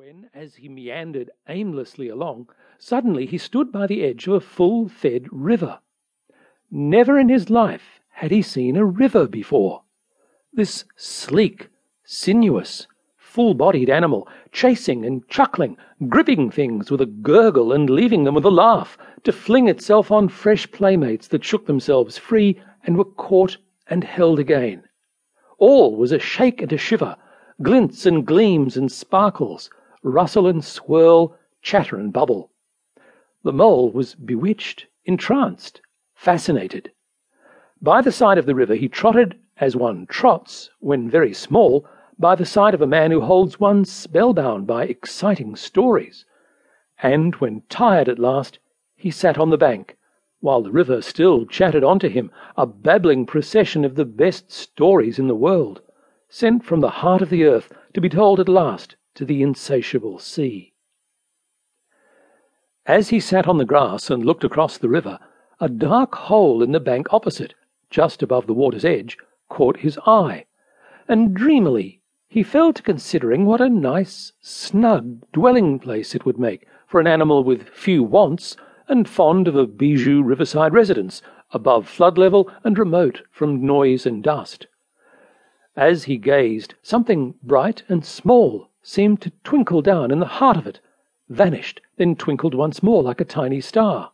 when, as he meandered aimlessly along, suddenly he stood by the edge of a full fed river. Never in his life had he seen a river before. This sleek, sinuous, full bodied animal, chasing and chuckling, gripping things with a gurgle and leaving them with a laugh, to fling itself on fresh playmates that shook themselves free and were caught and held again. All was a shake and a shiver, glints and gleams and sparkles, rustle and swirl, chatter and bubble. The mole was bewitched, entranced, fascinated. By the side of the river he trotted as one trots, when very small, by the side of a man who holds one spellbound by exciting stories. And when tired at last, he sat on the bank, while the river still chattered on to him, a babbling procession of the best stories in the world, sent from the heart of the earth to be told at last to the insatiable sea. As he sat on the grass and looked across the river, a dark hole in the bank opposite, just above the water's edge, caught his eye, and dreamily he fell to considering what a nice, snug dwelling place it would make for an animal with few wants and fond of a bijou riverside residence, above flood level and remote from noise and dust. As he gazed, something bright and small seemed to twinkle down in the heart of it, vanished, then twinkled once more like a tiny star.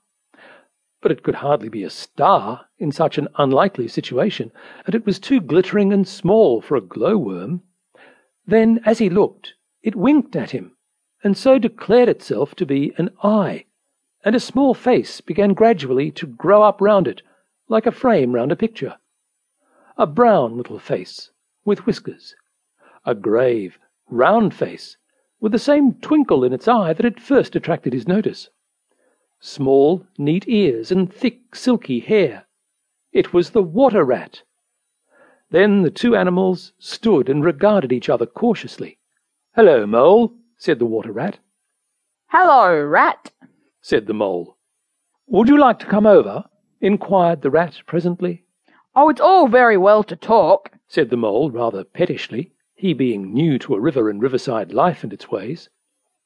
But it could hardly be a star in such an unlikely situation, and it was too glittering and small for a glowworm. Then, as he looked, it winked at him, and so declared itself to be an eye, and a small face began gradually to grow up round it, like a frame round a picture. A brown little face, with whiskers. A grave, round face, with the same twinkle in its eye that had first attracted his notice. Small, neat ears and thick, silky hair. It was the water rat. Then the two animals stood and regarded each other cautiously. Hello, Mole, said the water rat. Hello, rat, said the mole. Would you like to come over? inquired the rat presently. Oh, it's all very well to talk, said the mole rather pettishly he being new to a river and riverside life and its ways.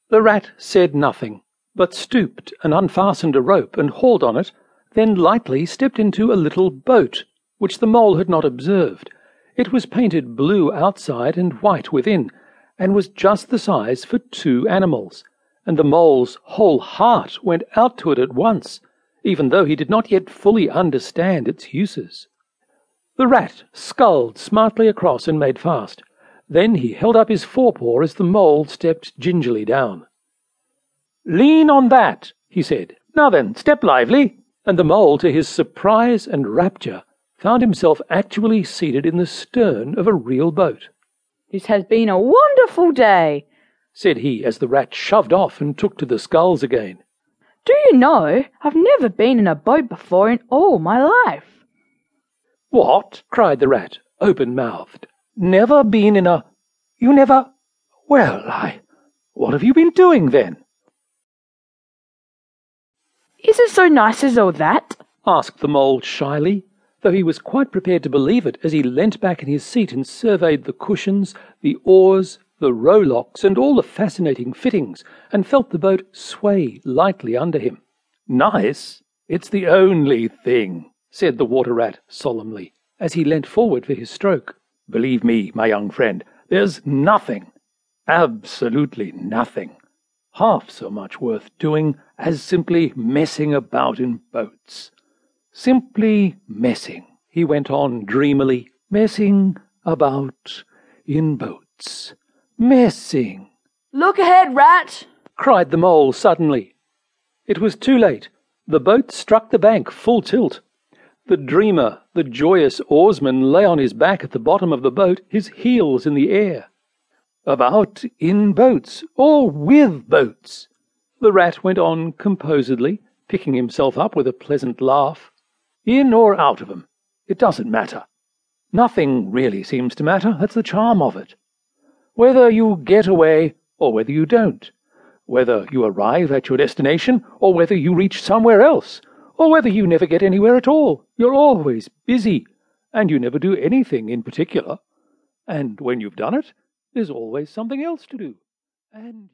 The rat said nothing, but stooped and unfastened a rope and hauled on it, then lightly stepped into a little boat, which the mole had not observed. It was painted blue outside and white within, and was just the size for two animals, and the mole's whole heart went out to it at once, even though he did not yet fully understand its uses. The rat sculled smartly across and made fast. Then he held up his forepaw as the mole stepped gingerly down. Lean on that, he said. Now then, step lively. And the mole, to his surprise and rapture, found himself actually seated in the stern of a real boat. This has been a wonderful day, said he as the rat shoved off and took to the sculls again. Do you know, I've never been in a boat before in all my life. What? cried the rat, open mouthed. Never been in a. You never. Well, I. What have you been doing then? Is it so nice as all that? asked the mole shyly, though he was quite prepared to believe it as he leant back in his seat and surveyed the cushions, the oars, the rowlocks, and all the fascinating fittings, and felt the boat sway lightly under him. Nice? It's the only thing, said the water rat solemnly, as he leant forward for his stroke. Believe me, my young friend, there's nothing, absolutely nothing, half so much worth doing as simply messing about in boats. Simply messing, he went on dreamily, messing about in boats. Messing. Look ahead, rat! cried the mole suddenly. It was too late. The boat struck the bank full tilt. The dreamer, the joyous oarsman, lay on his back at the bottom of the boat, his heels in the air. About in boats, or with boats. The rat went on composedly, picking himself up with a pleasant laugh. In or out of 'em, it doesn't matter. Nothing really seems to matter, that's the charm of it. Whether you get away or whether you don't, whether you arrive at your destination or whether you reach somewhere else, or whether you never get anywhere at all. You're always busy, and you never do anything in particular. And when you've done it, there's always something else to do. And